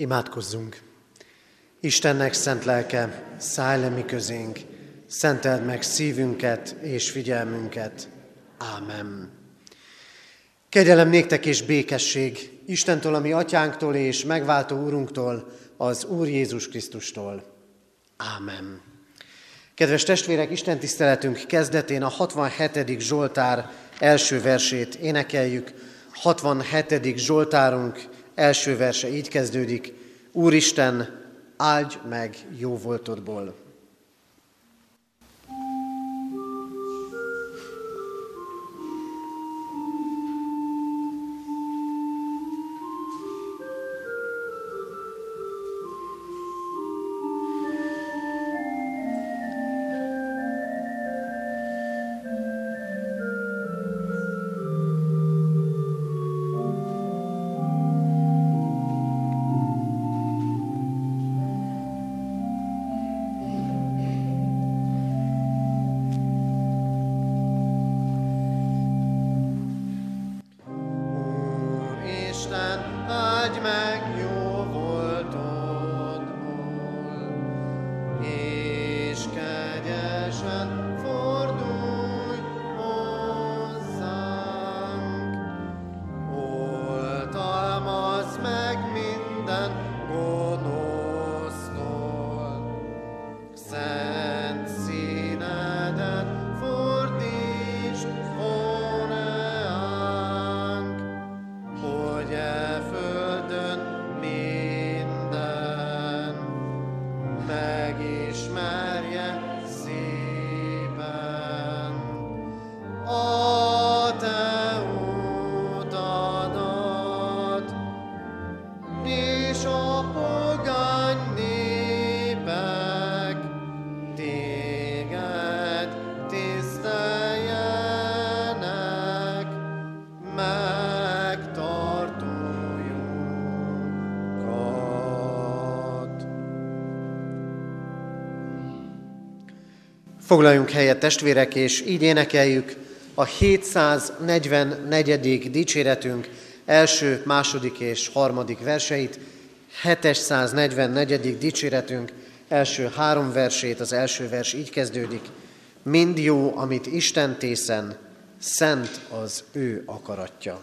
Imádkozzunk! Istennek szent lelke, szállj le mi közénk, szenteld meg szívünket és figyelmünket. Ámen. Kegyelem néktek és békesség Istentől, ami atyánktól és megváltó úrunktól, az Úr Jézus Krisztustól. Ámen. Kedves testvérek, Isten tiszteletünk kezdetén a 67. Zsoltár első versét énekeljük. 67. Zsoltárunk első verse így kezdődik. Úristen, áldj meg jó voltodból. Foglaljunk helyet testvérek, és így énekeljük a 744. dicséretünk első, második és harmadik verseit, 744. dicséretünk első három versét, az első vers így kezdődik. Mind jó, amit Isten tészen, szent az ő akaratja.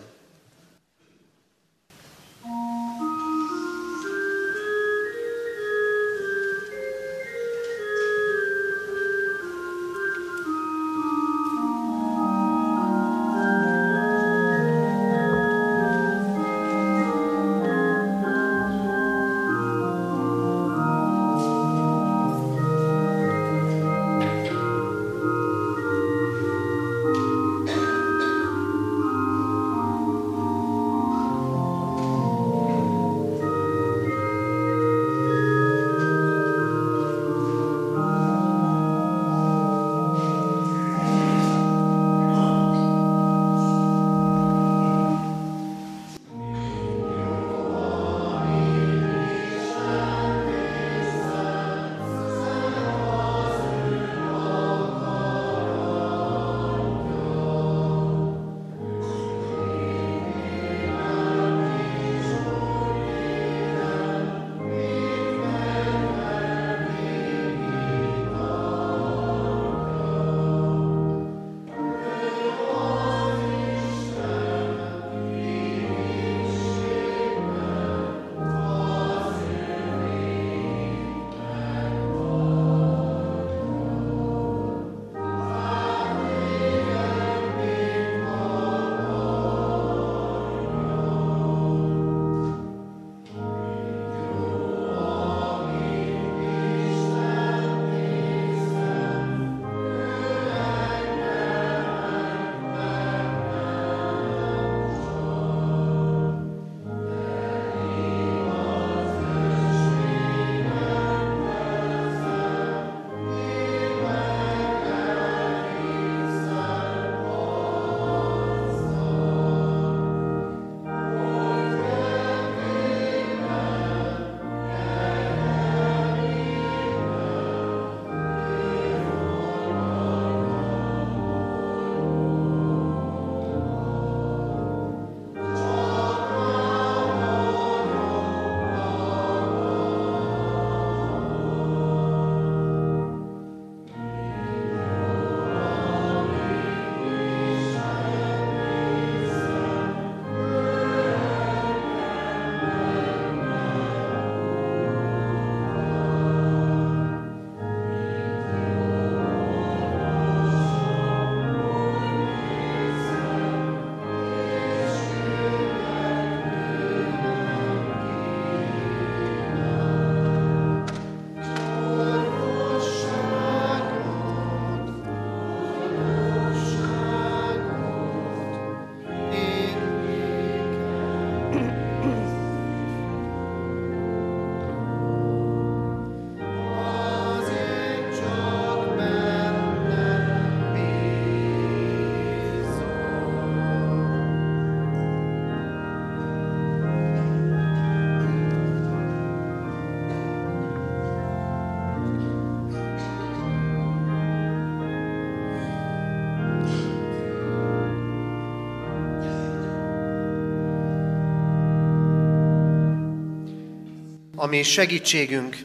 Ami segítségünk,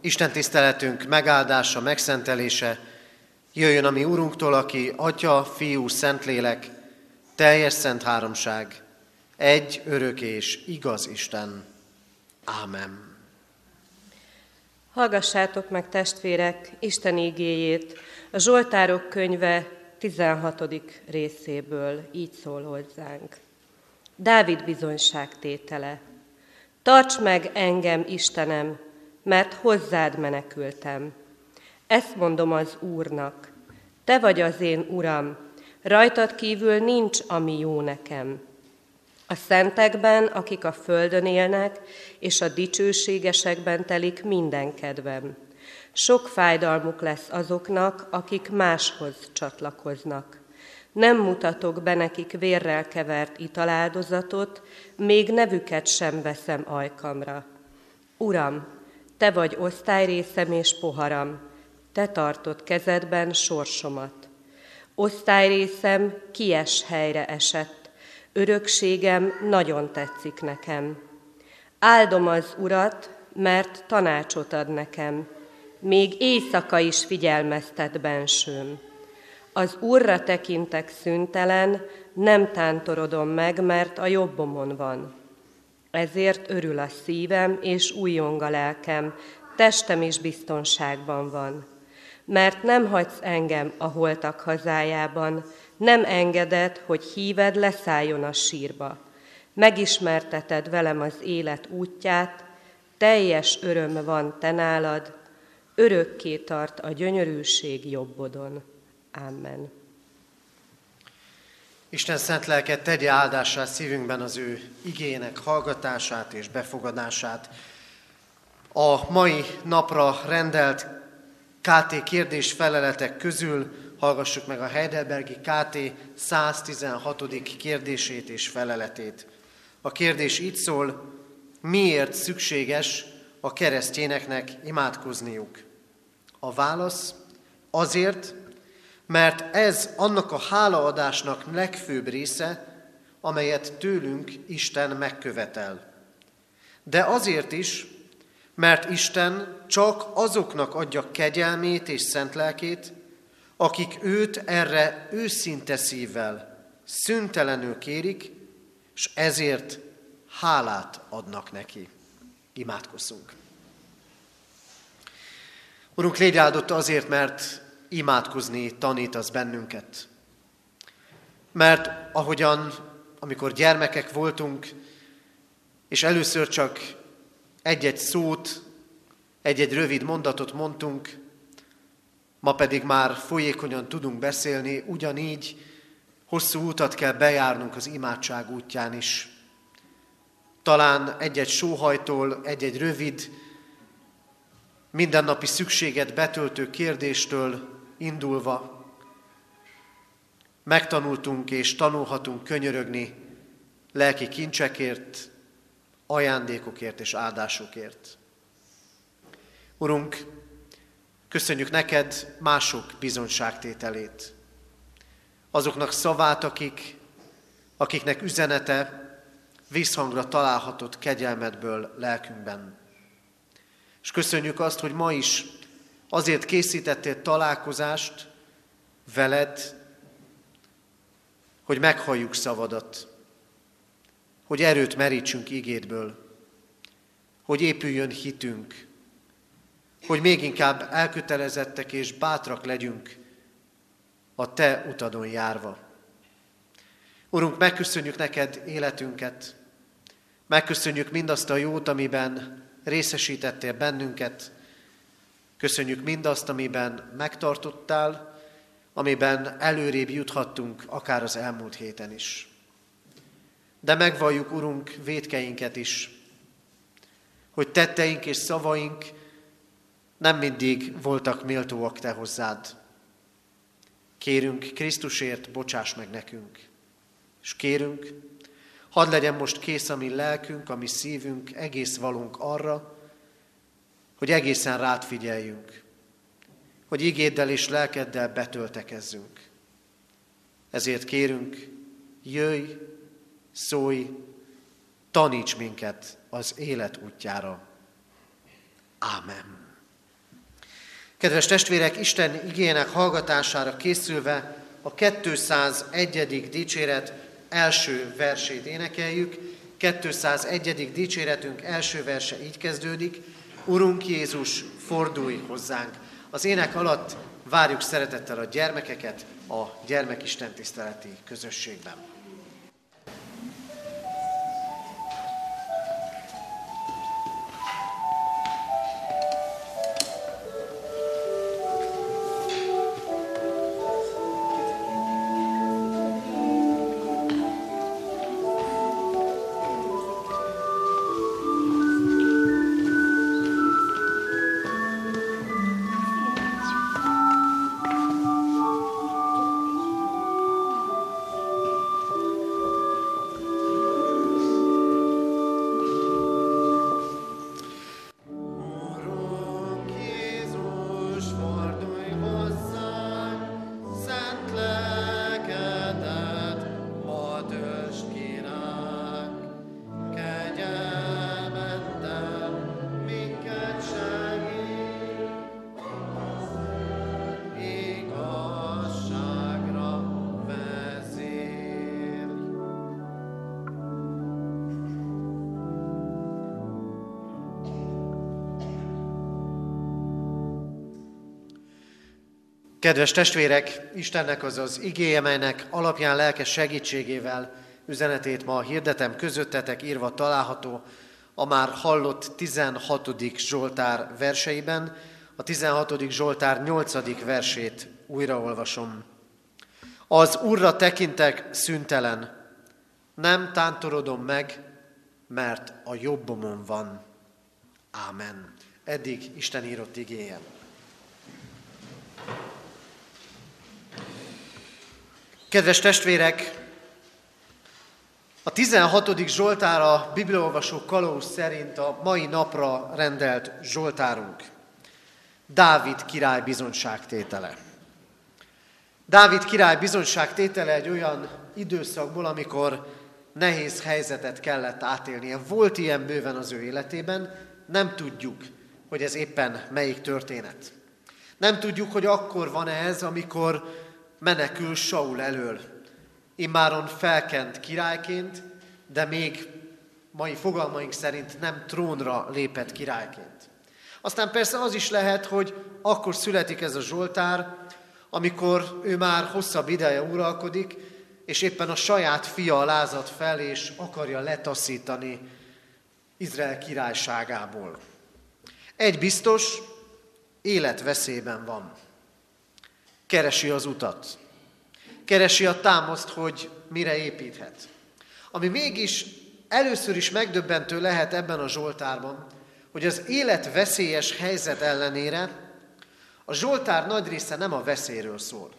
Isten tiszteletünk megáldása, megszentelése, jöjjön a mi Úrunktól, aki Atya, Fiú, Szentlélek, teljes szent háromság, egy örök és igaz Isten. Ámen. Hallgassátok meg, testvérek, Isten ígéjét, a Zsoltárok könyve 16. részéből így szól hozzánk. Dávid bizonyságtétele. Tarts meg engem, Istenem, mert hozzád menekültem. Ezt mondom az Úrnak. Te vagy az én Uram, rajtad kívül nincs, ami jó nekem. A szentekben, akik a földön élnek, és a dicsőségesekben telik minden kedvem. Sok fájdalmuk lesz azoknak, akik máshoz csatlakoznak. Nem mutatok be nekik vérrel kevert italáldozatot, még nevüket sem veszem ajkamra. Uram, te vagy osztályrészem és poharam, te tartod kezedben sorsomat. Osztályrészem kies helyre esett, örökségem nagyon tetszik nekem. Áldom az Urat, mert tanácsot ad nekem, még éjszaka is figyelmeztet bensőm. Az Úrra tekintek szüntelen, nem tántorodom meg, mert a jobbomon van. Ezért örül a szívem, és újjong a lelkem, testem is biztonságban van. Mert nem hagysz engem a holtak hazájában, nem engeded, hogy híved leszálljon a sírba. Megismerteted velem az élet útját, teljes öröm van te nálad, örökké tart a gyönyörűség jobbodon. Amen. Isten szent lelket tegye áldását szívünkben az ő igének hallgatását és befogadását. A mai napra rendelt KT kérdés feleletek közül hallgassuk meg a Heidelbergi KT 116. kérdését és feleletét. A kérdés így szól, miért szükséges a keresztényeknek imádkozniuk? A válasz azért, mert ez annak a hálaadásnak legfőbb része, amelyet tőlünk Isten megkövetel. De azért is, mert Isten csak azoknak adja kegyelmét és szent lelkét, akik őt erre őszinte szívvel, szüntelenül kérik, és ezért hálát adnak neki. Imádkozzunk. Urunk, légy áldott azért, mert imádkozni tanítasz bennünket. Mert ahogyan, amikor gyermekek voltunk, és először csak egy-egy szót, egy-egy rövid mondatot mondtunk, ma pedig már folyékonyan tudunk beszélni, ugyanígy hosszú utat kell bejárnunk az imádság útján is. Talán egy-egy sóhajtól, egy-egy rövid, mindennapi szükséget betöltő kérdéstől indulva megtanultunk és tanulhatunk könyörögni lelki kincsekért, ajándékokért és áldásokért. Urunk, köszönjük neked mások bizonságtételét. Azoknak szavát, akik, akiknek üzenete visszhangra találhatott kegyelmedből lelkünkben. És köszönjük azt, hogy ma is azért készítettél találkozást veled, hogy meghalljuk szavadat, hogy erőt merítsünk igédből, hogy épüljön hitünk, hogy még inkább elkötelezettek és bátrak legyünk a Te utadon járva. Urunk, megköszönjük neked életünket, megköszönjük mindazt a jót, amiben részesítettél bennünket, köszönjük mindazt, amiben megtartottál, amiben előrébb juthattunk, akár az elmúlt héten is. De megvalljuk, Urunk, védkeinket is, hogy tetteink és szavaink nem mindig voltak méltóak Te hozzád. Kérünk Krisztusért, bocsáss meg nekünk. És kérünk, hadd legyen most kész a mi lelkünk, a mi szívünk, egész valunk arra, hogy egészen rád figyeljünk, hogy igéddel és lelkeddel betöltekezzünk. Ezért kérünk, jöjj, szólj, taníts minket az élet útjára. Ámen. Kedves testvérek, Isten igének hallgatására készülve a 201. dicséret első versét énekeljük. 201. dicséretünk első verse így kezdődik. Urunk Jézus, fordulj hozzánk! Az ének alatt várjuk szeretettel a gyermekeket a gyermekisten tiszteleti közösségben. Kedves testvérek, Istennek az az igéje, melynek alapján lelkes segítségével üzenetét ma hirdetem közöttetek írva található a már hallott 16. Zsoltár verseiben. A 16. Zsoltár 8. versét újraolvasom. Az Úrra tekintek szüntelen, nem tántorodom meg, mert a jobbomon van. Ámen. Eddig Isten írott igéje. Kedves testvérek, a 16. Zsoltár a Bibliaolvasó kalóz szerint a mai napra rendelt Zsoltárunk. Dávid király bizonyságtétele. Dávid király bizonyságtétele egy olyan időszakból, amikor nehéz helyzetet kellett átélnie. Volt ilyen bőven az ő életében, nem tudjuk, hogy ez éppen melyik történet. Nem tudjuk, hogy akkor van ez, amikor menekül Saul elől. Immáron felkent királyként, de még mai fogalmaink szerint nem trónra lépett királyként. Aztán persze az is lehet, hogy akkor születik ez a Zsoltár, amikor ő már hosszabb ideje uralkodik, és éppen a saját fia lázad fel, és akarja letaszítani Izrael királyságából. Egy biztos, életveszélyben van keresi az utat. Keresi a támaszt, hogy mire építhet. Ami mégis először is megdöbbentő lehet ebben a Zsoltárban, hogy az élet veszélyes helyzet ellenére a Zsoltár nagy része nem a veszélyről szól.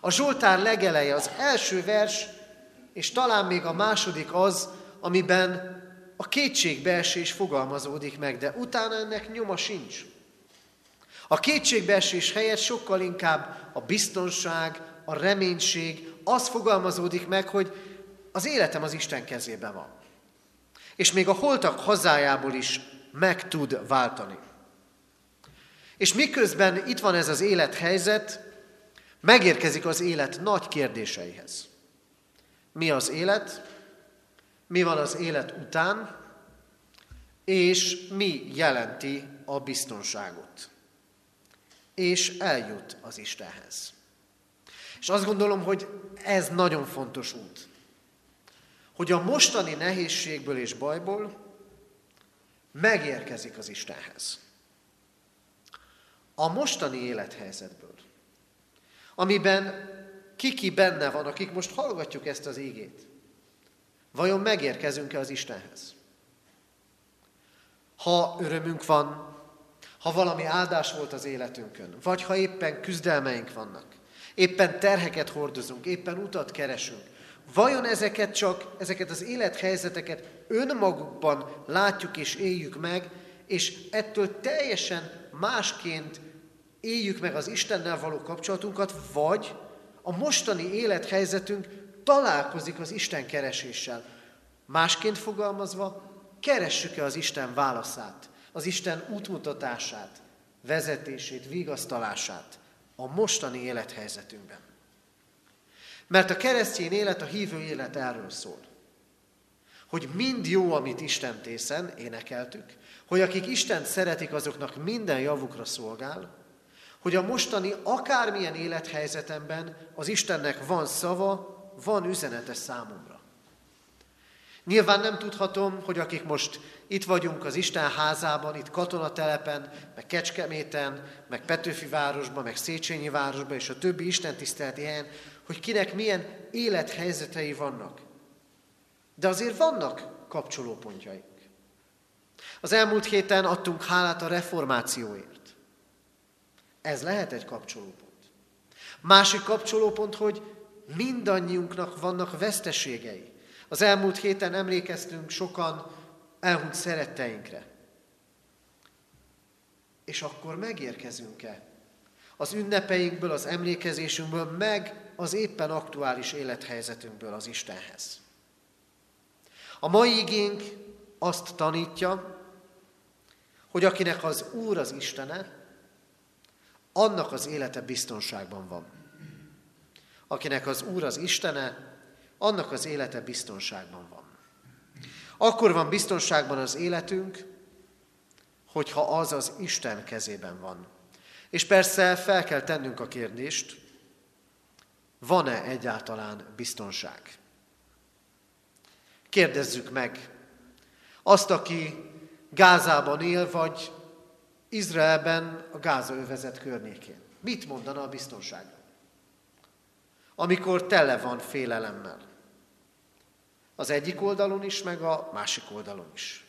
A Zsoltár legeleje, az első vers, és talán még a második az, amiben a kétségbeesés fogalmazódik meg, de utána ennek nyoma sincs. A kétségbeesés helyett sokkal inkább a biztonság, a reménység, az fogalmazódik meg, hogy az életem az Isten kezében van. És még a holtak hazájából is meg tud váltani. És miközben itt van ez az élethelyzet, megérkezik az élet nagy kérdéseihez. Mi az élet? Mi van az élet után? És mi jelenti a biztonságot? És eljut az Istenhez. És azt gondolom, hogy ez nagyon fontos út. Hogy a mostani nehézségből és bajból megérkezik az Istenhez. A mostani élethelyzetből, amiben kiki benne van, akik most hallgatjuk ezt az ígét, vajon megérkezünk-e az Istenhez? Ha örömünk van, ha valami áldás volt az életünkön, vagy ha éppen küzdelmeink vannak, éppen terheket hordozunk, éppen utat keresünk, vajon ezeket csak, ezeket az élethelyzeteket önmagukban látjuk és éljük meg, és ettől teljesen másként éljük meg az Istennel való kapcsolatunkat, vagy a mostani élethelyzetünk találkozik az Isten kereséssel. Másként fogalmazva, keressük-e az Isten válaszát? Az Isten útmutatását, vezetését, vigasztalását a mostani élethelyzetünkben. Mert a keresztény élet, a hívő élet erről szól. Hogy mind jó, amit Isten tészen, énekeltük, hogy akik Isten szeretik, azoknak minden javukra szolgál, hogy a mostani akármilyen élethelyzetemben az Istennek van szava, van üzenete számomra. Nyilván nem tudhatom, hogy akik most itt vagyunk az Isten házában, itt katonatelepen, meg Kecskeméten, meg Petőfi városban, meg Széchenyi városban, és a többi Isten tiszteleti helyen, hogy kinek milyen élethelyzetei vannak. De azért vannak kapcsolópontjaik. Az elmúlt héten adtunk hálát a reformációért. Ez lehet egy kapcsolópont. Másik kapcsolópont, hogy mindannyiunknak vannak veszteségei. Az elmúlt héten emlékeztünk sokan elhunyt szeretteinkre. És akkor megérkezünk-e az ünnepeinkből, az emlékezésünkből, meg az éppen aktuális élethelyzetünkből az Istenhez. A mai igénk azt tanítja, hogy akinek az Úr az Istene, annak az élete biztonságban van. Akinek az Úr az Istene, annak az élete biztonságban van. Akkor van biztonságban az életünk, hogyha az az Isten kezében van. És persze fel kell tennünk a kérdést, van-e egyáltalán biztonság? Kérdezzük meg azt, aki Gázában él, vagy Izraelben a Gáza övezet környékén. Mit mondana a biztonságról? Amikor tele van félelemmel. Az egyik oldalon is, meg a másik oldalon is.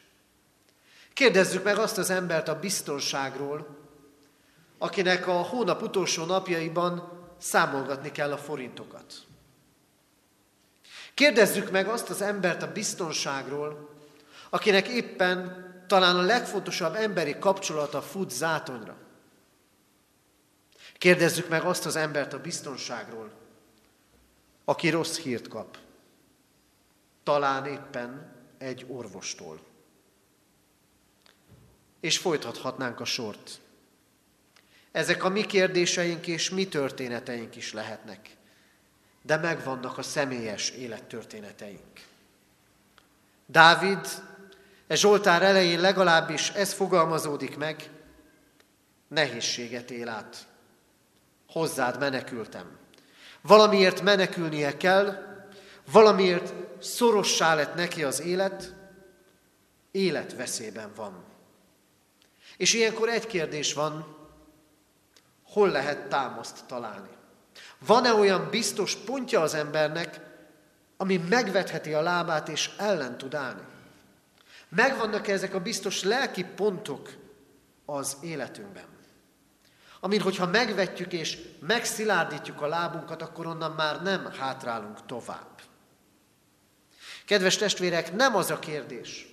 Kérdezzük meg azt az embert a biztonságról, akinek a hónap utolsó napjaiban számolgatni kell a forintokat. Kérdezzük meg azt az embert a biztonságról, akinek éppen talán a legfontosabb emberi kapcsolata fut zátonyra. Kérdezzük meg azt az embert a biztonságról, aki rossz hírt kap. Talán éppen egy orvostól. És folytathatnánk a sort. Ezek a mi kérdéseink és mi történeteink is lehetnek, de megvannak a személyes élettörténeteink. Dávid E Zsoltár elején legalábbis ez fogalmazódik meg, nehézséget él át. Hozzád menekültem. Valamiért menekülnie kell, valamiért szorossá lett neki az élet, életveszélyben van. És ilyenkor egy kérdés van, hol lehet támaszt találni? Van-e olyan biztos pontja az embernek, ami megvetheti a lábát és ellen tud állni? Megvannak -e ezek a biztos lelki pontok az életünkben? Amin, hogyha megvetjük és megszilárdítjuk a lábunkat, akkor onnan már nem hátrálunk tovább. Kedves testvérek, nem az a kérdés,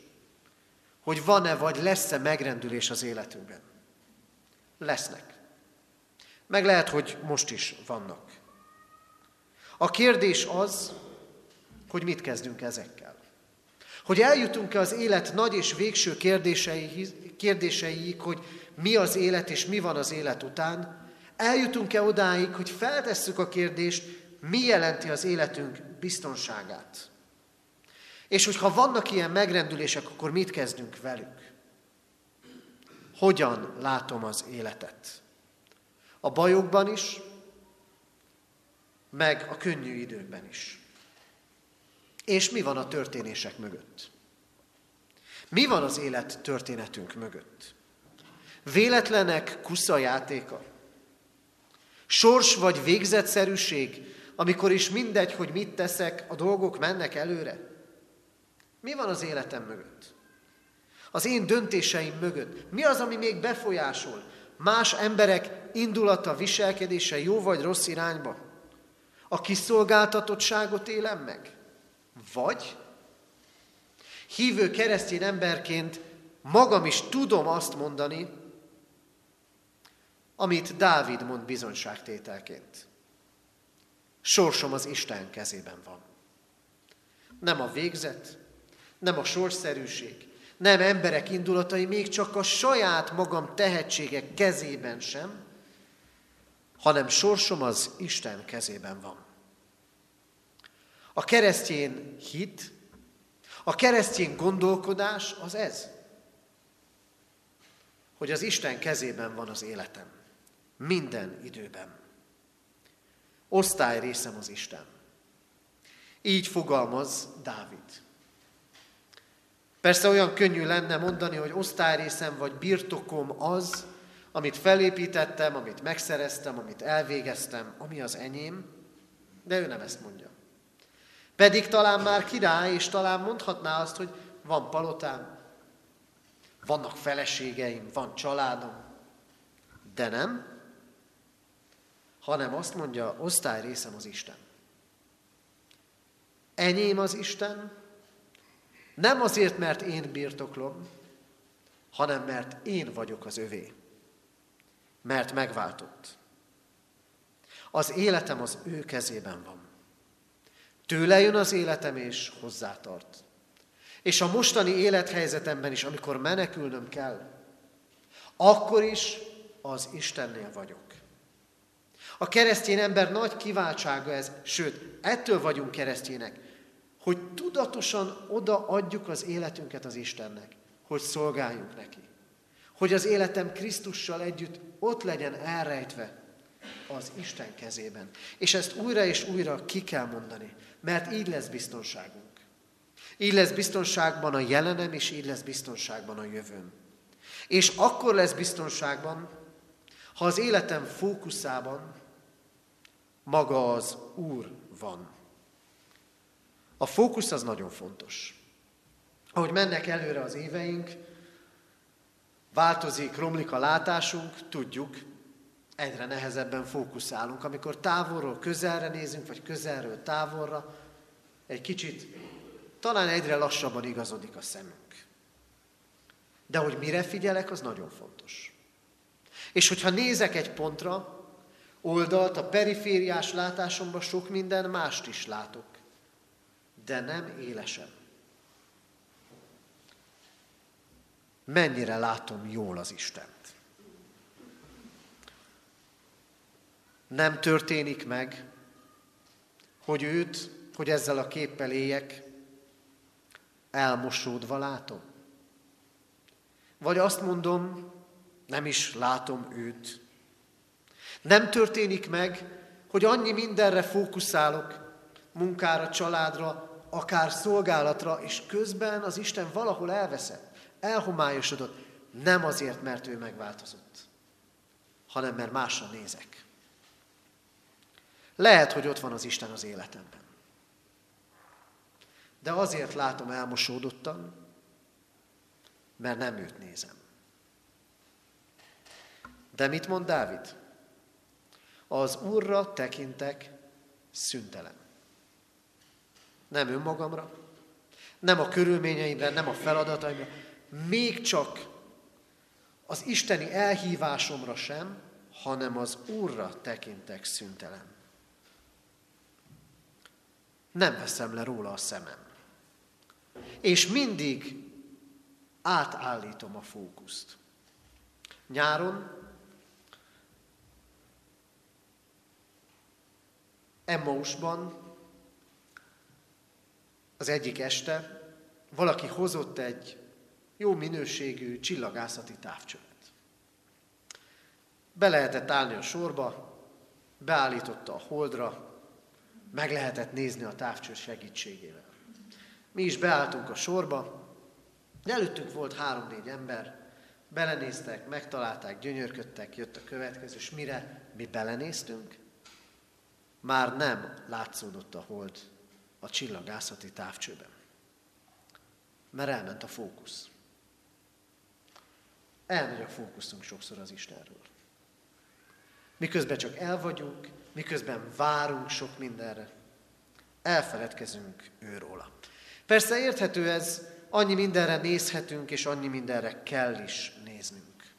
hogy van-e vagy lesz-e megrendülés az életünkben. Lesznek. Meg lehet, hogy most is vannak. A kérdés az, hogy mit kezdünk ezekkel. Hogy eljutunk-e az élet nagy és végső kérdéseiig, hogy mi az élet és mi van az élet után, eljutunk-e odáig, hogy feltesszük a kérdést, mi jelenti az életünk biztonságát. És hogyha vannak ilyen megrendülések, akkor mit kezdünk velük? Hogyan látom az életet? A bajokban is, meg a könnyű időkben is. És mi van a történések mögött? Mi van az élet történetünk mögött? Véletlenek kusza játéka? Sors vagy végzetszerűség, amikor is mindegy, hogy mit teszek, a dolgok mennek előre? Mi van az életem mögött? Az én döntéseim mögött? Mi az, ami még befolyásol? Más emberek indulata, viselkedése jó vagy rossz irányba? A kiszolgáltatottságot élem meg? Vagy hívő keresztény emberként magam is tudom azt mondani, amit Dávid mond bizonyságtételként. Sorsom az Isten kezében van. Nem a végzet, nem a sorszerűség, nem emberek indulatai, még csak a saját magam tehetségek kezében sem, hanem sorsom az Isten kezében van. A keresztjén hit, a keresztjén gondolkodás az ez, hogy az Isten kezében van az életem. Minden időben. Osztály részem az Isten. Így fogalmaz Dávid. Persze olyan könnyű lenne mondani, hogy osztályrészem vagy birtokom az, amit felépítettem, amit megszereztem, amit elvégeztem, ami az enyém, de ő nem ezt mondja. Pedig talán már király, és talán mondhatná azt, hogy van palotám, vannak feleségeim, van családom, de nem, hanem azt mondja, osztályrészem az Isten. Enyém az Isten, nem azért, mert én birtoklom, hanem mert én vagyok az övé. Mert megváltott. Az életem az ő kezében van. Tőle jön az életem, és hozzátart. És a mostani élethelyzetemben is, amikor menekülnöm kell, akkor is az Istennél vagyok. A keresztény ember nagy kiváltsága ez, sőt, ettől vagyunk keresztjének, hogy tudatosan odaadjuk az életünket az Istennek, hogy szolgáljunk neki. Hogy az életem Krisztussal együtt ott legyen elrejtve az Isten kezében. És ezt újra és újra ki kell mondani, mert így lesz biztonságunk. Így lesz biztonságban a jelenem, és így lesz biztonságban a jövőm. És akkor lesz biztonságban, ha az életem fókuszában maga az Úr van. A fókusz az nagyon fontos. Ahogy mennek előre az éveink, változik, romlik a látásunk, tudjuk, egyre nehezebben fókuszálunk. Amikor távolról közelre nézünk, vagy közelről távolra, egy kicsit, talán egyre lassabban igazodik a szemünk. De hogy mire figyelek, az nagyon fontos. És hogyha nézek egy pontra, oldalt, a perifériás látásomban sok minden mást is látok de nem élesen. Mennyire látom jól az Istent. Nem történik meg, hogy őt, hogy ezzel a képpel éljek, elmosódva látom. Vagy azt mondom, nem is látom őt. Nem történik meg, hogy annyi mindenre fókuszálok, munkára, családra, akár szolgálatra, és közben az Isten valahol elveszett, elhomályosodott, nem azért, mert ő megváltozott, hanem mert másra nézek. Lehet, hogy ott van az Isten az életemben. De azért látom elmosódottan, mert nem őt nézem. De mit mond Dávid? Az Úrra tekintek szüntelen nem önmagamra, nem a körülményeimre, nem a feladataimra, még csak az isteni elhívásomra sem, hanem az Úrra tekintek szüntelen. Nem veszem le róla a szemem. És mindig átállítom a fókuszt. Nyáron Emmausban az egyik este valaki hozott egy jó minőségű csillagászati távcsövet. Be lehetett állni a sorba, beállította a holdra, meg lehetett nézni a távcső segítségével. Mi is beálltunk a sorba, előttünk volt három-négy ember, belenéztek, megtalálták, gyönyörködtek, jött a következő, és mire mi belenéztünk, már nem látszódott a hold a csillagászati távcsőben. Mert elment a fókusz. Elmegy a fókuszunk sokszor az Istenről. Miközben csak el vagyunk, miközben várunk sok mindenre, elfeledkezünk őróla. Persze érthető ez, annyi mindenre nézhetünk, és annyi mindenre kell is néznünk.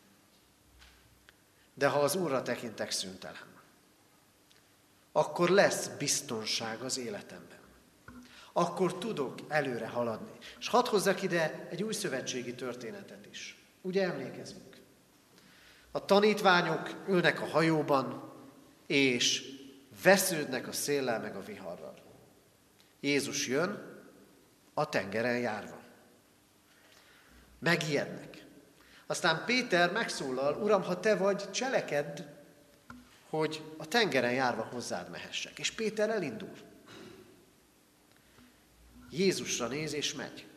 De ha az Úrra tekintek szüntelen, akkor lesz biztonság az életemben akkor tudok előre haladni. És hadd hozzak ide egy új szövetségi történetet is. Ugye emlékezünk? A tanítványok ülnek a hajóban, és vesződnek a széllel meg a viharral. Jézus jön, a tengeren járva. Megijednek. Aztán Péter megszólal, Uram, ha te vagy, cselekedd, hogy a tengeren járva hozzád mehessek. És Péter elindul. Jézusra néz és megy.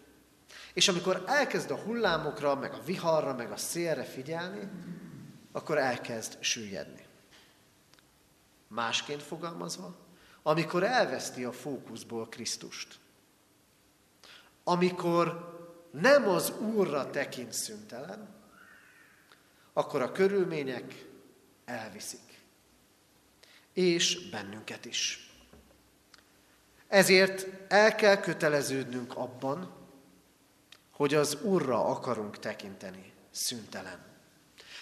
És amikor elkezd a hullámokra, meg a viharra, meg a szélre figyelni, akkor elkezd süllyedni. Másként fogalmazva, amikor elveszti a fókuszból Krisztust. Amikor nem az Úrra tekint szüntelen, akkor a körülmények elviszik. És bennünket is. Ezért el kell köteleződnünk abban, hogy az Úrra akarunk tekinteni szüntelen.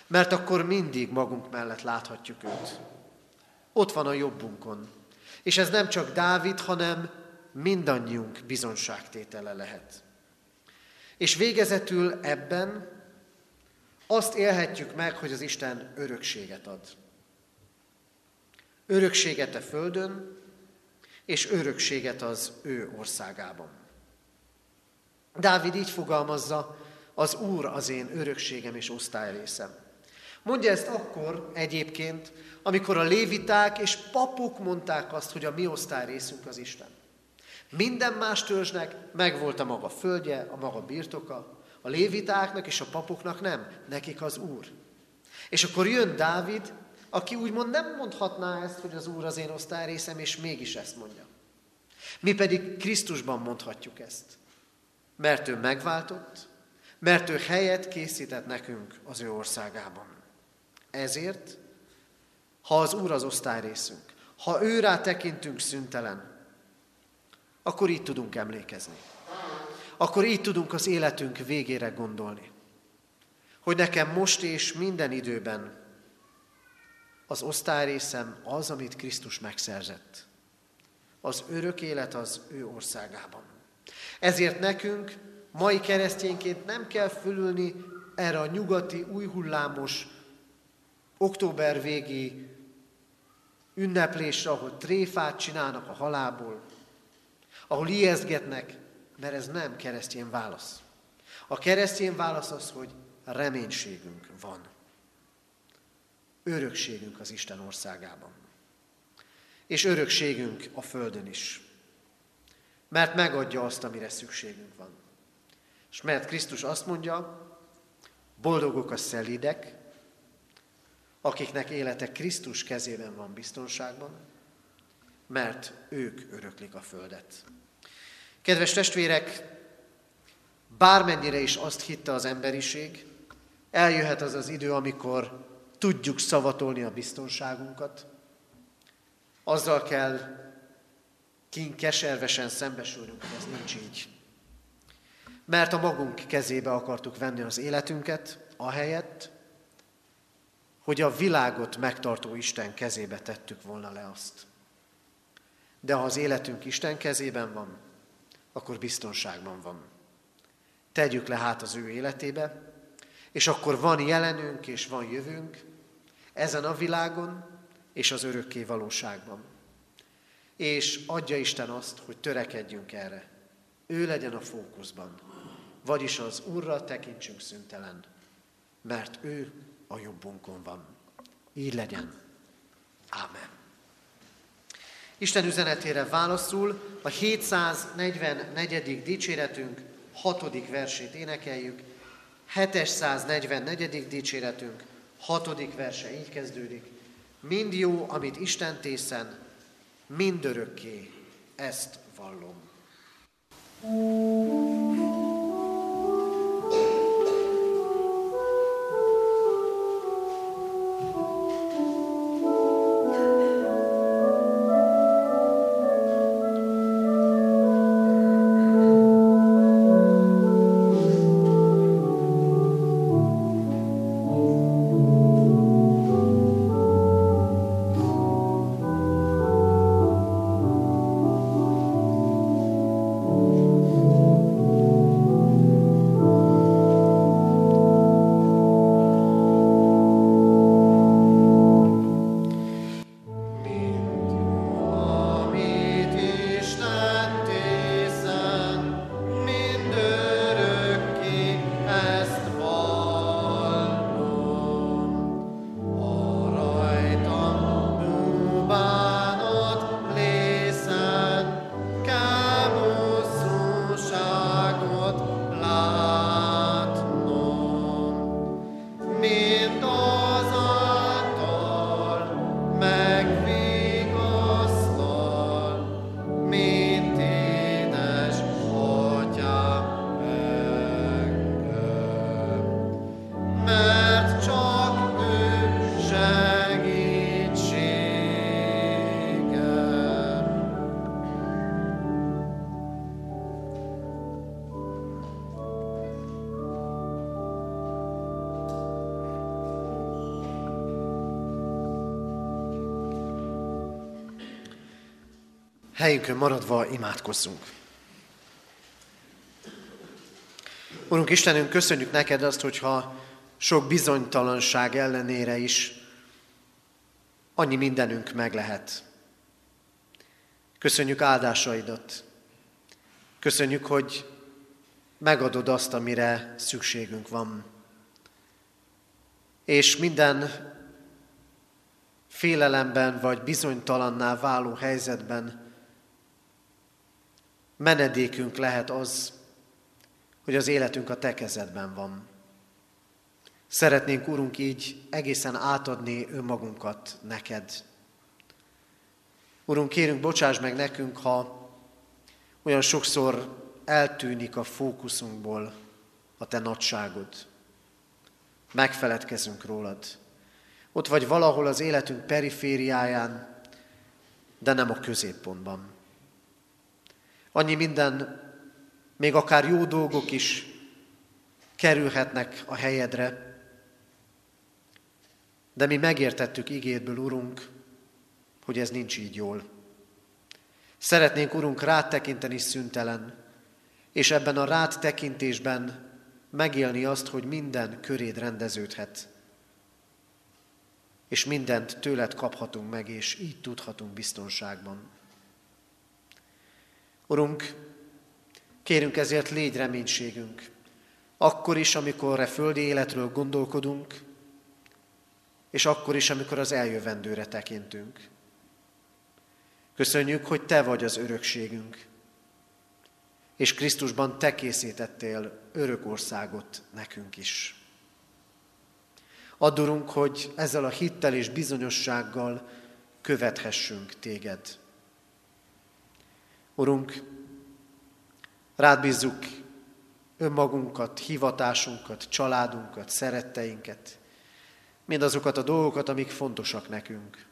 Mert akkor mindig magunk mellett láthatjuk őt. Ott van a jobbunkon. És ez nem csak Dávid, hanem mindannyiunk bizonságtétele lehet. És végezetül ebben azt élhetjük meg, hogy az Isten örökséget ad. Örökséget a földön, és örökséget az ő országában. Dávid így fogalmazza, az Úr az én örökségem és osztályrészem. Mondja ezt akkor egyébként, amikor a léviták és papok mondták azt, hogy a mi osztályrészünk az Isten. Minden más törzsnek megvolt a maga földje, a maga birtoka, a lévitáknak és a papoknak nem, nekik az Úr. És akkor jön Dávid, aki úgymond nem mondhatná ezt, hogy az Úr az én osztályrészem, és mégis ezt mondja. Mi pedig Krisztusban mondhatjuk ezt. Mert ő megváltott, mert ő helyet készített nekünk az ő országában. Ezért, ha az Úr az osztályrészünk, ha ő rá tekintünk szüntelen, akkor így tudunk emlékezni. Akkor így tudunk az életünk végére gondolni. Hogy nekem most és minden időben az osztályrészem az, amit Krisztus megszerzett. Az örök élet az ő országában. Ezért nekünk, mai keresztényként nem kell fölülni erre a nyugati, új hullámos, október végi ünneplésre, ahol tréfát csinálnak a halából, ahol ijesztgetnek, mert ez nem keresztény válasz. A keresztény válasz az, hogy reménységünk van. Örökségünk az Isten országában. És örökségünk a Földön is. Mert megadja azt, amire szükségünk van. És mert Krisztus azt mondja, boldogok a szelidek, akiknek élete Krisztus kezében van biztonságban, mert ők öröklik a földet. Kedves testvérek, bármennyire is azt hitte az emberiség, eljöhet az az idő, amikor tudjuk szavatolni a biztonságunkat. Azzal kell kint keservesen szembesülnünk, hogy ez nincs így. Mert a magunk kezébe akartuk venni az életünket, ahelyett, hogy a világot megtartó Isten kezébe tettük volna le azt. De ha az életünk Isten kezében van, akkor biztonságban van. Tegyük le hát az ő életébe, és akkor van jelenünk és van jövőnk ezen a világon és az örökké valóságban. És adja Isten azt, hogy törekedjünk erre. Ő legyen a fókuszban, vagyis az Úrra tekintsünk szüntelen, mert ő a jobbunkon van. Így legyen. Ámen. Isten üzenetére válaszul a 744. dicséretünk 6. versét énekeljük. 744. dicséretünk 6. verse így kezdődik. Mind jó, amit Isten tészen, mindörökké ezt vallom. thank Helyünkön maradva imádkozzunk. Urunk Istenünk, köszönjük neked azt, hogyha sok bizonytalanság ellenére is annyi mindenünk meg lehet. Köszönjük áldásaidat. Köszönjük, hogy megadod azt, amire szükségünk van. És minden félelemben vagy bizonytalanná váló helyzetben menedékünk lehet az, hogy az életünk a te kezedben van. Szeretnénk, Urunk, így egészen átadni önmagunkat neked. Urunk, kérünk, bocsáss meg nekünk, ha olyan sokszor eltűnik a fókuszunkból a Te nagyságod. Megfeledkezünk rólad. Ott vagy valahol az életünk perifériáján, de nem a középpontban. Annyi minden, még akár jó dolgok is kerülhetnek a helyedre, de mi megértettük ígédből, Urunk, hogy ez nincs így jól. Szeretnénk, Urunk, rád tekinteni szüntelen, és ebben a rád tekintésben megélni azt, hogy minden köréd rendeződhet, és mindent tőled kaphatunk meg, és így tudhatunk biztonságban. Urunk, kérünk ezért légy reménységünk, akkor is, amikor a földi életről gondolkodunk, és akkor is, amikor az eljövendőre tekintünk. Köszönjük, hogy Te vagy az örökségünk, és Krisztusban Te készítettél örök országot nekünk is. Addurunk, hogy ezzel a hittel és bizonyossággal követhessünk Téged. Urunk, rád bízzuk önmagunkat, hivatásunkat, családunkat, szeretteinket, mindazokat a dolgokat, amik fontosak nekünk.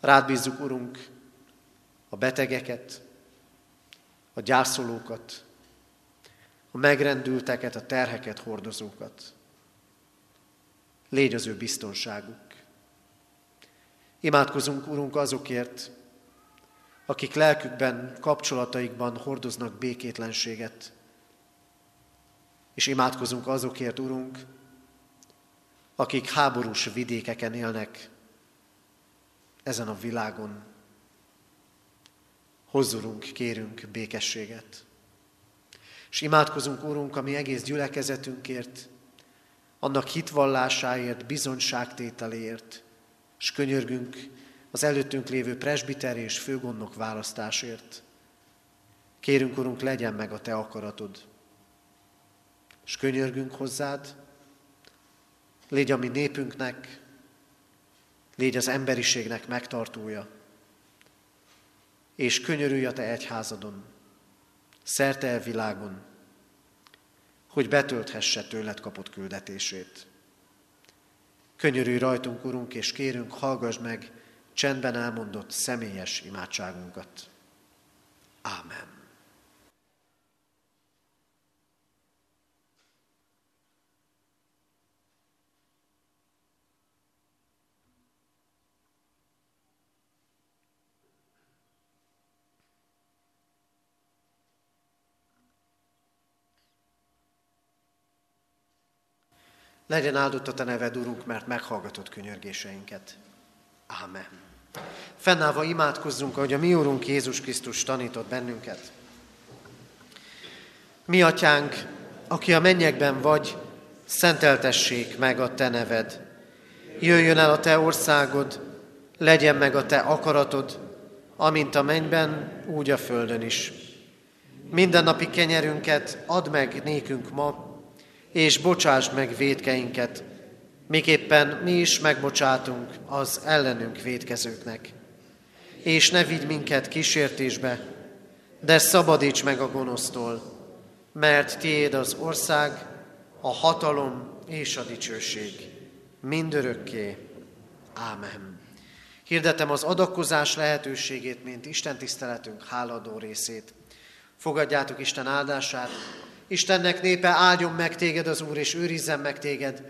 Rád bízzuk, Urunk, a betegeket, a gyászolókat, a megrendülteket, a terheket hordozókat. Légy az ő biztonságuk. Imádkozunk, Urunk, azokért, akik lelkükben, kapcsolataikban hordoznak békétlenséget. És imádkozunk azokért, Urunk, akik háborús vidékeken élnek ezen a világon. Hozzurunk, kérünk békességet. És imádkozunk, Úrunk, a mi egész gyülekezetünkért, annak hitvallásáért, bizonyságtételéért, és könyörgünk az előttünk lévő presbiter és főgondnok választásért. Kérünk, Urunk, legyen meg a Te akaratod. És könyörgünk hozzád, légy a mi népünknek, légy az emberiségnek megtartója, és könyörülj a Te egyházadon, szerte a világon, hogy betölthesse tőled kapott küldetését. Könyörülj rajtunk, Urunk, és kérünk, hallgass meg csendben elmondott személyes imádságunkat. Ámen. Legyen áldott a Te neved, Urunk, mert meghallgatott könyörgéseinket. Ámen. Fennállva imádkozzunk, ahogy a mi Urunk Jézus Krisztus tanított bennünket. Mi, Atyánk, aki a mennyekben vagy, szenteltessék meg a Te neved. Jöjjön el a Te országod, legyen meg a Te akaratod, amint a mennyben, úgy a földön is. Minden napi kenyerünket add meg nékünk ma, és bocsáss meg védkeinket, miképpen mi is megbocsátunk az ellenünk védkezőknek. És ne vigy minket kísértésbe, de szabadíts meg a gonosztól, mert tiéd az ország, a hatalom és a dicsőség. Mindörökké. Ámen. Hirdetem az adakozás lehetőségét, mint Isten tiszteletünk háladó részét. Fogadjátok Isten áldását, Istennek népe, áldjon meg téged az Úr, és őrizzen meg téged.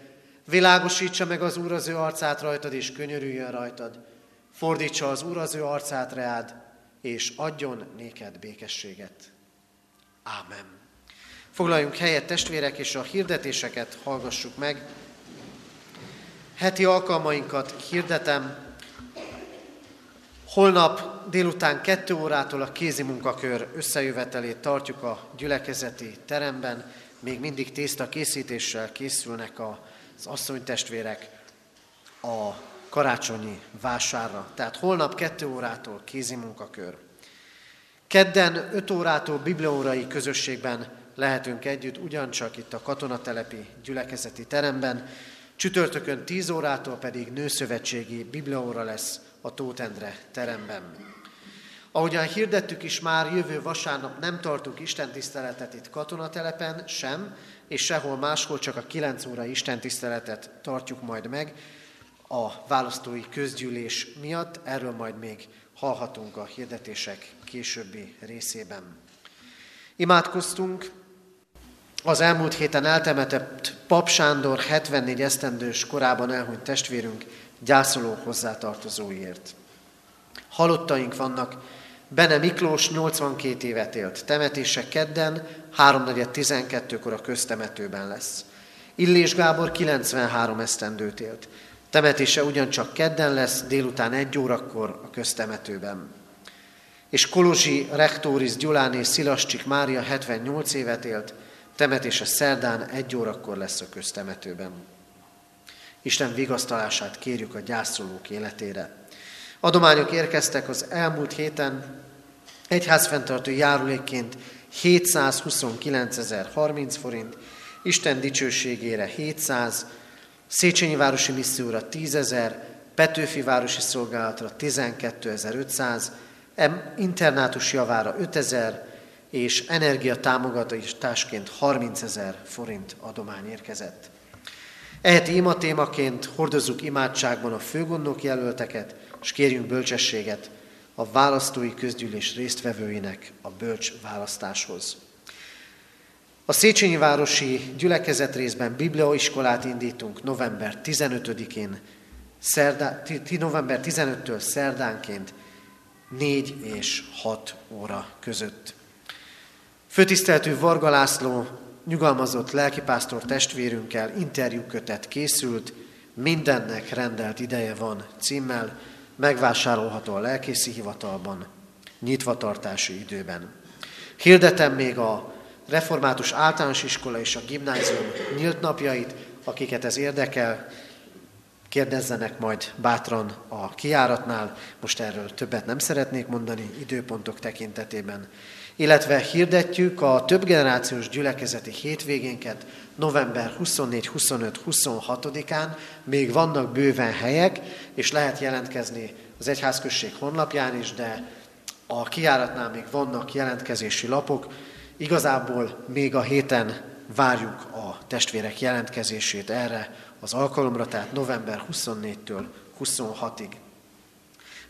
Világosítsa meg az Úr az ő arcát rajtad, és könyörüljön rajtad. Fordítsa az Úr az ő arcát reád, és adjon néked békességet. Ámen. Foglaljunk helyet, testvérek, és a hirdetéseket hallgassuk meg. Heti alkalmainkat hirdetem. Holnap délután kettő órától a kézi munkakör összejövetelét tartjuk a gyülekezeti teremben. Még mindig tészta készítéssel készülnek az asszonytestvérek a karácsonyi vásárra. Tehát holnap 2 órától kézi munkakör. Kedden 5 órától bibliaórai közösségben lehetünk együtt, ugyancsak itt a katonatelepi gyülekezeti teremben. Csütörtökön 10 órától pedig nőszövetségi bibliaóra lesz a Tótendre teremben. Ahogyan hirdettük is már, jövő vasárnap nem tartunk istentiszteletet itt katonatelepen sem, és sehol máshol csak a 9 óra istentiszteletet tartjuk majd meg, a választói közgyűlés miatt. Erről majd még hallhatunk a hirdetések későbbi részében. Imádkoztunk az elmúlt héten eltemetett Pap Sándor 74 esztendős korában elhunyt testvérünk gyászoló hozzátartozóiért. Halottaink vannak, Bene Miklós 82 évet élt, temetése kedden 3.12-kor a köztemetőben lesz. Illés Gábor 93 esztendőt élt, Temetése ugyancsak kedden lesz, délután egy órakor a köztemetőben. És Kolozsi Rektóris Gyulán és Szilascsik Mária 78 évet élt, temetése szerdán egy órakor lesz a köztemetőben. Isten vigasztalását kérjük a gyászolók életére. Adományok érkeztek az elmúlt héten, egyházfenntartó járulékként 729.030 forint, Isten dicsőségére 700, Széchenyi Városi Misszióra 10 ezer, Petőfi Városi Szolgálatra 12.500, internátus javára 5000 és energiatámogatásként 30 ezer forint adomány érkezett. Eheti ima témaként hordozzuk imádságban a főgondnok jelölteket, és kérjünk bölcsességet a választói közgyűlés résztvevőinek a bölcs választáshoz. A Széchenyi Városi gyülekezet részben bibliaiskolát indítunk november 15-én, szerdá, november 15-től szerdánként 4 és 6 óra között. Főtiszteltű Varga László nyugalmazott lelkipásztor testvérünkkel interjúkötet készült, mindennek rendelt ideje van címmel, megvásárolható a lelkészi hivatalban, nyitvatartási időben. Hirdetem még a református általános iskola és a gimnázium nyílt napjait, akiket ez érdekel, kérdezzenek majd bátran a kiáratnál, most erről többet nem szeretnék mondani időpontok tekintetében. Illetve hirdetjük a többgenerációs gyülekezeti hétvégénket november 24, 25, 26-án. Még vannak bőven helyek, és lehet jelentkezni az egyházközség honlapján is, de a kiáratnál még vannak jelentkezési lapok, Igazából még a héten várjuk a testvérek jelentkezését erre az alkalomra, tehát november 24-től 26-ig.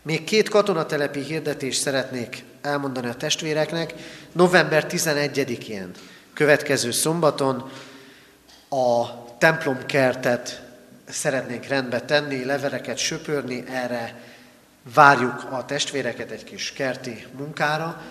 Még két katonatelepi hirdetést szeretnék elmondani a testvéreknek. November 11-én, következő szombaton a templomkertet szeretnénk rendbe tenni, levereket söpörni, erre várjuk a testvéreket egy kis kerti munkára.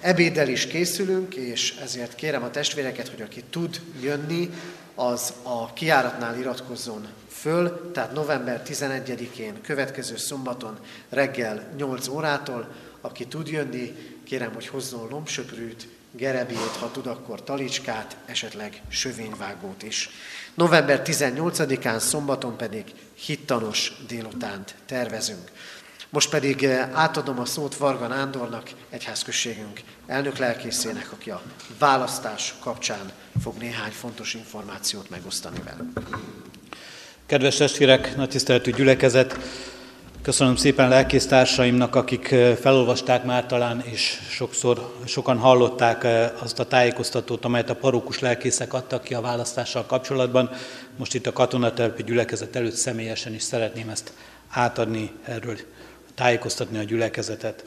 Ebéddel is készülünk, és ezért kérem a testvéreket, hogy aki tud jönni, az a kiáratnál iratkozzon föl, tehát november 11-én, következő szombaton reggel 8 órától, aki tud jönni, kérem, hogy hozzon lombsöprűt, gerebét, ha tud, akkor talicskát, esetleg sövényvágót is. November 18-án, szombaton pedig hittanos délutánt tervezünk. Most pedig eh, átadom a szót Varga Nándornak, egyházközségünk elnök lelkészének, aki a választás kapcsán fog néhány fontos információt megosztani velünk. Kedves testvérek, nagy tiszteletű gyülekezet, köszönöm szépen lelkésztársaimnak, akik eh, felolvasták már talán, és sokszor sokan hallották azt a tájékoztatót, amelyet a parókus lelkészek adtak ki a választással kapcsolatban. Most itt a katonatelpi gyülekezet előtt személyesen is szeretném ezt átadni erről tájékoztatni a gyülekezetet.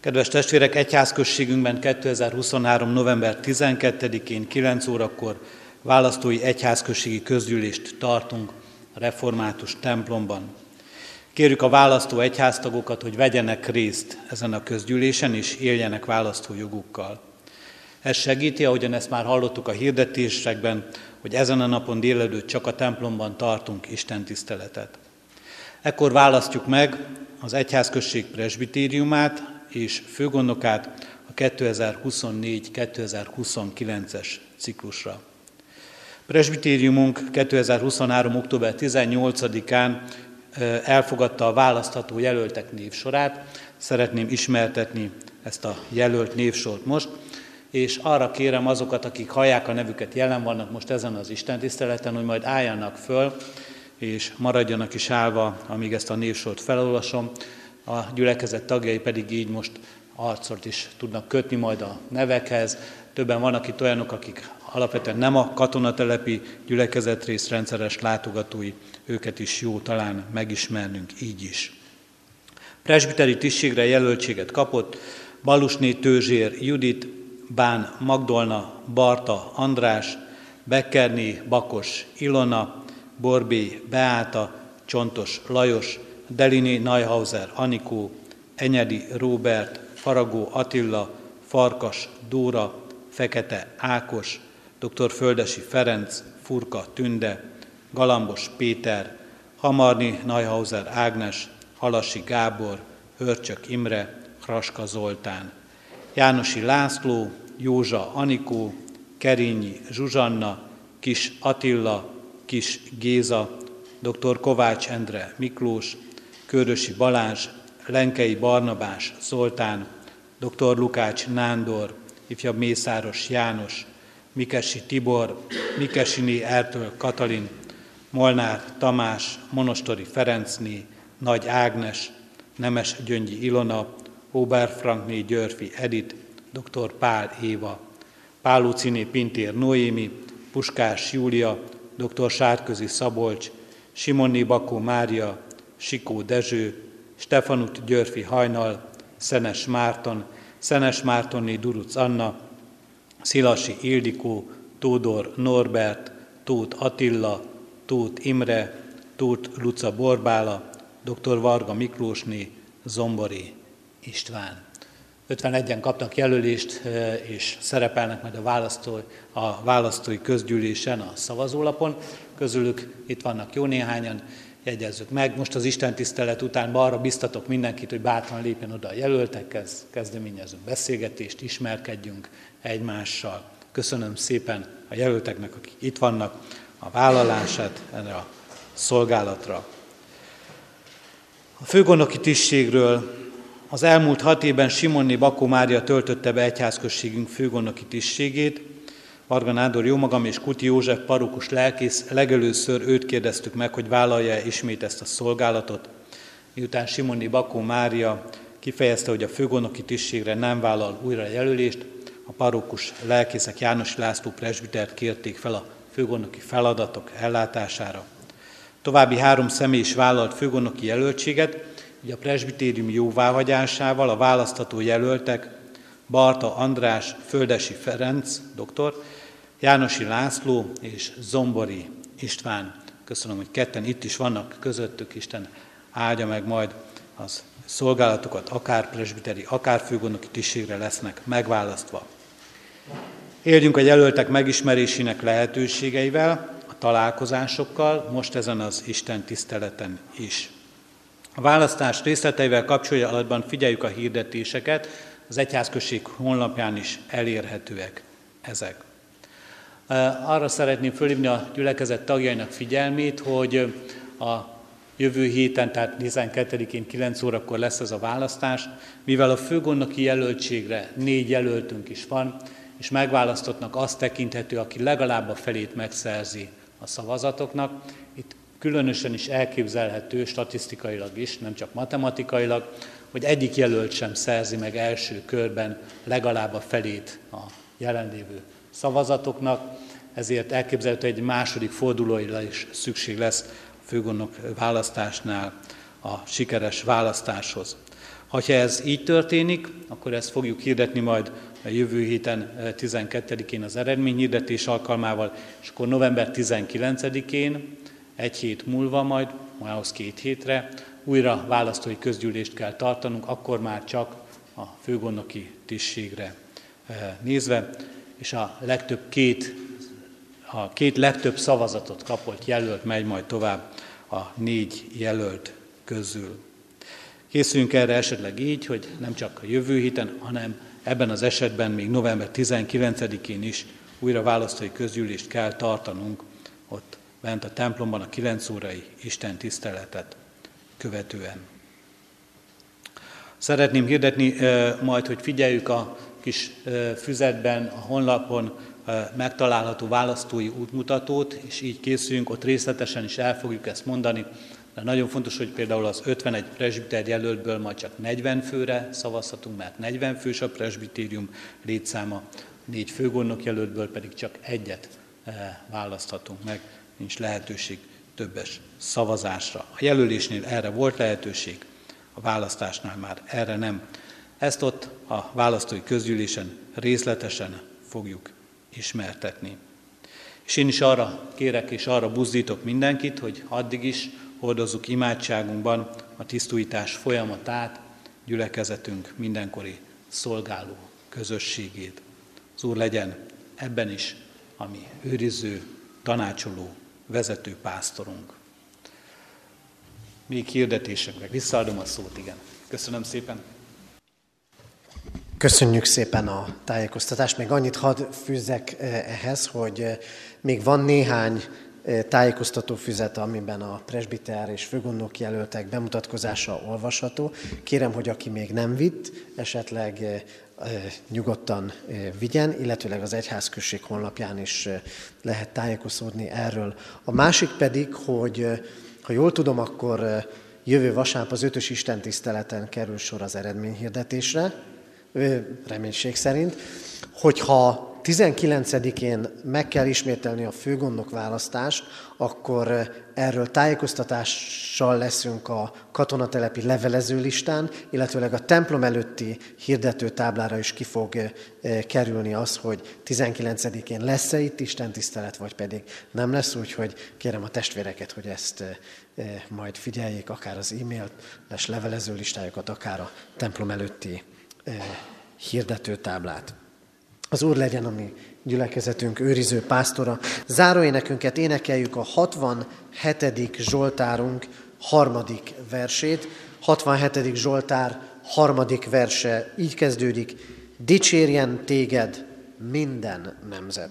Kedves testvérek, egyházközségünkben 2023. november 12-én 9 órakor választói egyházközségi közgyűlést tartunk a református templomban. Kérjük a választó egyháztagokat, hogy vegyenek részt ezen a közgyűlésen, és éljenek választójogukkal. Ez segíti, ahogyan ezt már hallottuk a hirdetésekben, hogy ezen a napon délelőtt csak a templomban tartunk Isten tiszteletet. Ekkor választjuk meg az egyházközség presbitériumát és főgondokát a 2024-2029-es ciklusra. Presbitériumunk 2023. október 18-án elfogadta a választható jelöltek névsorát. Szeretném ismertetni ezt a jelölt névsort most, és arra kérem azokat, akik hallják a nevüket, jelen vannak most ezen az Isten tiszteleten, hogy majd álljanak föl, és maradjanak is állva, amíg ezt a névsort felolvasom. A gyülekezet tagjai pedig így most arcot is tudnak kötni majd a nevekhez. Többen vannak itt olyanok, akik alapvetően nem a katonatelepi gyülekezetrész rendszeres látogatói, őket is jó talán megismernünk így is. Presbiteri tisztségre jelöltséget kapott Balusné Tőzsér Judit, Bán Magdolna, Barta András, Bekkerné Bakos Ilona, Borbé Beáta, Csontos Lajos, Deliné Neuhauser Anikó, Enyedi Róbert, Faragó Attila, Farkas Dóra, Fekete Ákos, dr. Földesi Ferenc, Furka Tünde, Galambos Péter, Hamarni Neuhauser Ágnes, Halasi Gábor, Hörcsök Imre, Kraska Zoltán, Jánosi László, Józsa Anikó, Kerényi Zsuzsanna, Kis Attila, Kis Géza, dr. Kovács Endre Miklós, Körösi Balázs, Lenkei Barnabás Zoltán, dr. Lukács Nándor, ifjabb Mészáros János, Mikesi Tibor, Mikesiné Ertől Katalin, Molnár Tamás, Monostori Ferencné, Nagy Ágnes, Nemes Gyöngyi Ilona, Oberfrankné Györfi Edit, dr. Pál Éva, Pálúciné Pintér Noémi, Puskás Júlia, dr. Sárközi Szabolcs, Simonni Bakó Mária, Sikó Dezső, Stefanut Györfi Hajnal, Szenes Márton, Szenes Mártonné Duruc Anna, Szilasi Ildikó, Tódor Norbert, Tóth Attila, Tóth Imre, Tóth Luca Borbála, dr. Varga Miklósné, Zombori István. 51-en kapnak jelölést, és szerepelnek majd a, választó, a választói közgyűlésen a szavazólapon. Közülük itt vannak jó néhányan, jegyezzük meg. Most az Isten tisztelet után arra biztatok mindenkit, hogy bátran lépjen oda a jelöltekhez, kezdeményezünk beszélgetést, ismerkedjünk egymással. Köszönöm szépen a jelölteknek, akik itt vannak, a vállalását erre a szolgálatra. A főgondnoki tisztségről az elmúlt hat évben Simonni Bakó Mária töltötte be egyházközségünk főgondnoki tisztségét, Varga Nádor Jómagam és Kuti József parukus lelkész, legelőször őt kérdeztük meg, hogy vállalja ismét ezt a szolgálatot. Miután Simonni Bakó Mária kifejezte, hogy a főgondnoki tisztségre nem vállal újra jelölést, a parókus lelkészek János László presbitert kérték fel a főgondnoki feladatok ellátására. További három személy is vállalt főgondnoki jelöltséget, így a presbitérium jóváhagyásával a választató jelöltek Barta András, Földesi Ferenc, doktor, Jánosi László és Zombori István. Köszönöm, hogy ketten itt is vannak közöttük, Isten áldja meg majd az szolgálatokat, akár presbiteri, akár főgondnoki tisztségre lesznek megválasztva. Éljünk a jelöltek megismerésének lehetőségeivel, a találkozásokkal, most ezen az Isten tiszteleten is. A választás részleteivel kapcsolatban figyeljük a hirdetéseket, az egyházközség honlapján is elérhetőek ezek. Arra szeretném fölhívni a gyülekezet tagjainak figyelmét, hogy a jövő héten, tehát 12-én 9 órakor lesz ez a választás, mivel a főgondnoki jelöltségre négy jelöltünk is van, és megválasztottnak azt tekinthető, aki legalább a felét megszerzi a szavazatoknak. Itt különösen is elképzelhető statisztikailag is, nem csak matematikailag, hogy egyik jelölt sem szerzi meg első körben legalább a felét a jelenlévő szavazatoknak, ezért elképzelhető egy második fordulóira is szükség lesz a főgondnok választásnál a sikeres választáshoz. Ha ez így történik, akkor ezt fogjuk hirdetni majd a jövő héten 12-én az eredményhirdetés alkalmával, és akkor november 19-én, egy hét múlva majd, ahhoz két hétre, újra választói közgyűlést kell tartanunk, akkor már csak a főgondnoki tisztségre nézve, és a legtöbb két, a két legtöbb szavazatot kapott jelölt megy majd tovább a négy jelölt közül. Készüljünk erre esetleg így, hogy nem csak a jövő héten, hanem ebben az esetben még november 19-én is újra választói közgyűlést kell tartanunk ott bent a templomban a 9 órai Isten tiszteletet követően. Szeretném hirdetni majd, hogy figyeljük a kis füzetben, a honlapon megtalálható választói útmutatót, és így készüljünk, ott részletesen is el fogjuk ezt mondani, de nagyon fontos, hogy például az 51 presbiter jelöltből majd csak 40 főre szavazhatunk, mert 40 fős a presbitérium létszáma, négy főgondnok jelöltből pedig csak egyet választhatunk meg, nincs lehetőség többes szavazásra. A jelölésnél erre volt lehetőség, a választásnál már erre nem. Ezt ott a választói közgyűlésen részletesen fogjuk ismertetni. És én is arra kérek és arra buzdítok mindenkit, hogy addig is hordozzuk imádságunkban a tisztújítás folyamatát, gyülekezetünk mindenkori szolgáló közösségét. Az Úr legyen ebben is a mi őriző, tanácsoló, vezető pásztorunk. Még hirdetésünkre. Visszaadom a szót, igen. Köszönöm szépen. Köszönjük szépen a tájékoztatást. Még annyit hadd fűzzek eh, ehhez, hogy eh, még van néhány eh, tájékoztató füzet, amiben a presbiter és főgondnok jelöltek bemutatkozása olvasható. Kérem, hogy aki még nem vitt, esetleg nyugodtan vigyen, illetőleg az egyházközség honlapján is lehet tájékozódni erről. A másik pedig, hogy ha jól tudom, akkor jövő vasárnap az ötös istentiszteleten kerül sor az eredményhirdetésre, reménység szerint, hogyha 19-én meg kell ismételni a főgondnok választást, akkor erről tájékoztatással leszünk a katonatelepi levelező listán, illetőleg a templom előtti hirdető táblára is ki fog kerülni az, hogy 19-én lesz-e itt Isten tisztelet, vagy pedig nem lesz, úgyhogy kérem a testvéreket, hogy ezt majd figyeljék, akár az e-mailt, levelező listájukat, akár a templom előtti hirdetőtáblát. Az Úr legyen a mi gyülekezetünk őriző pásztora. Záróénekünket énekeljük a 67. Zsoltárunk harmadik versét. 67. Zsoltár harmadik verse így kezdődik. Dicsérjen téged minden nemzet.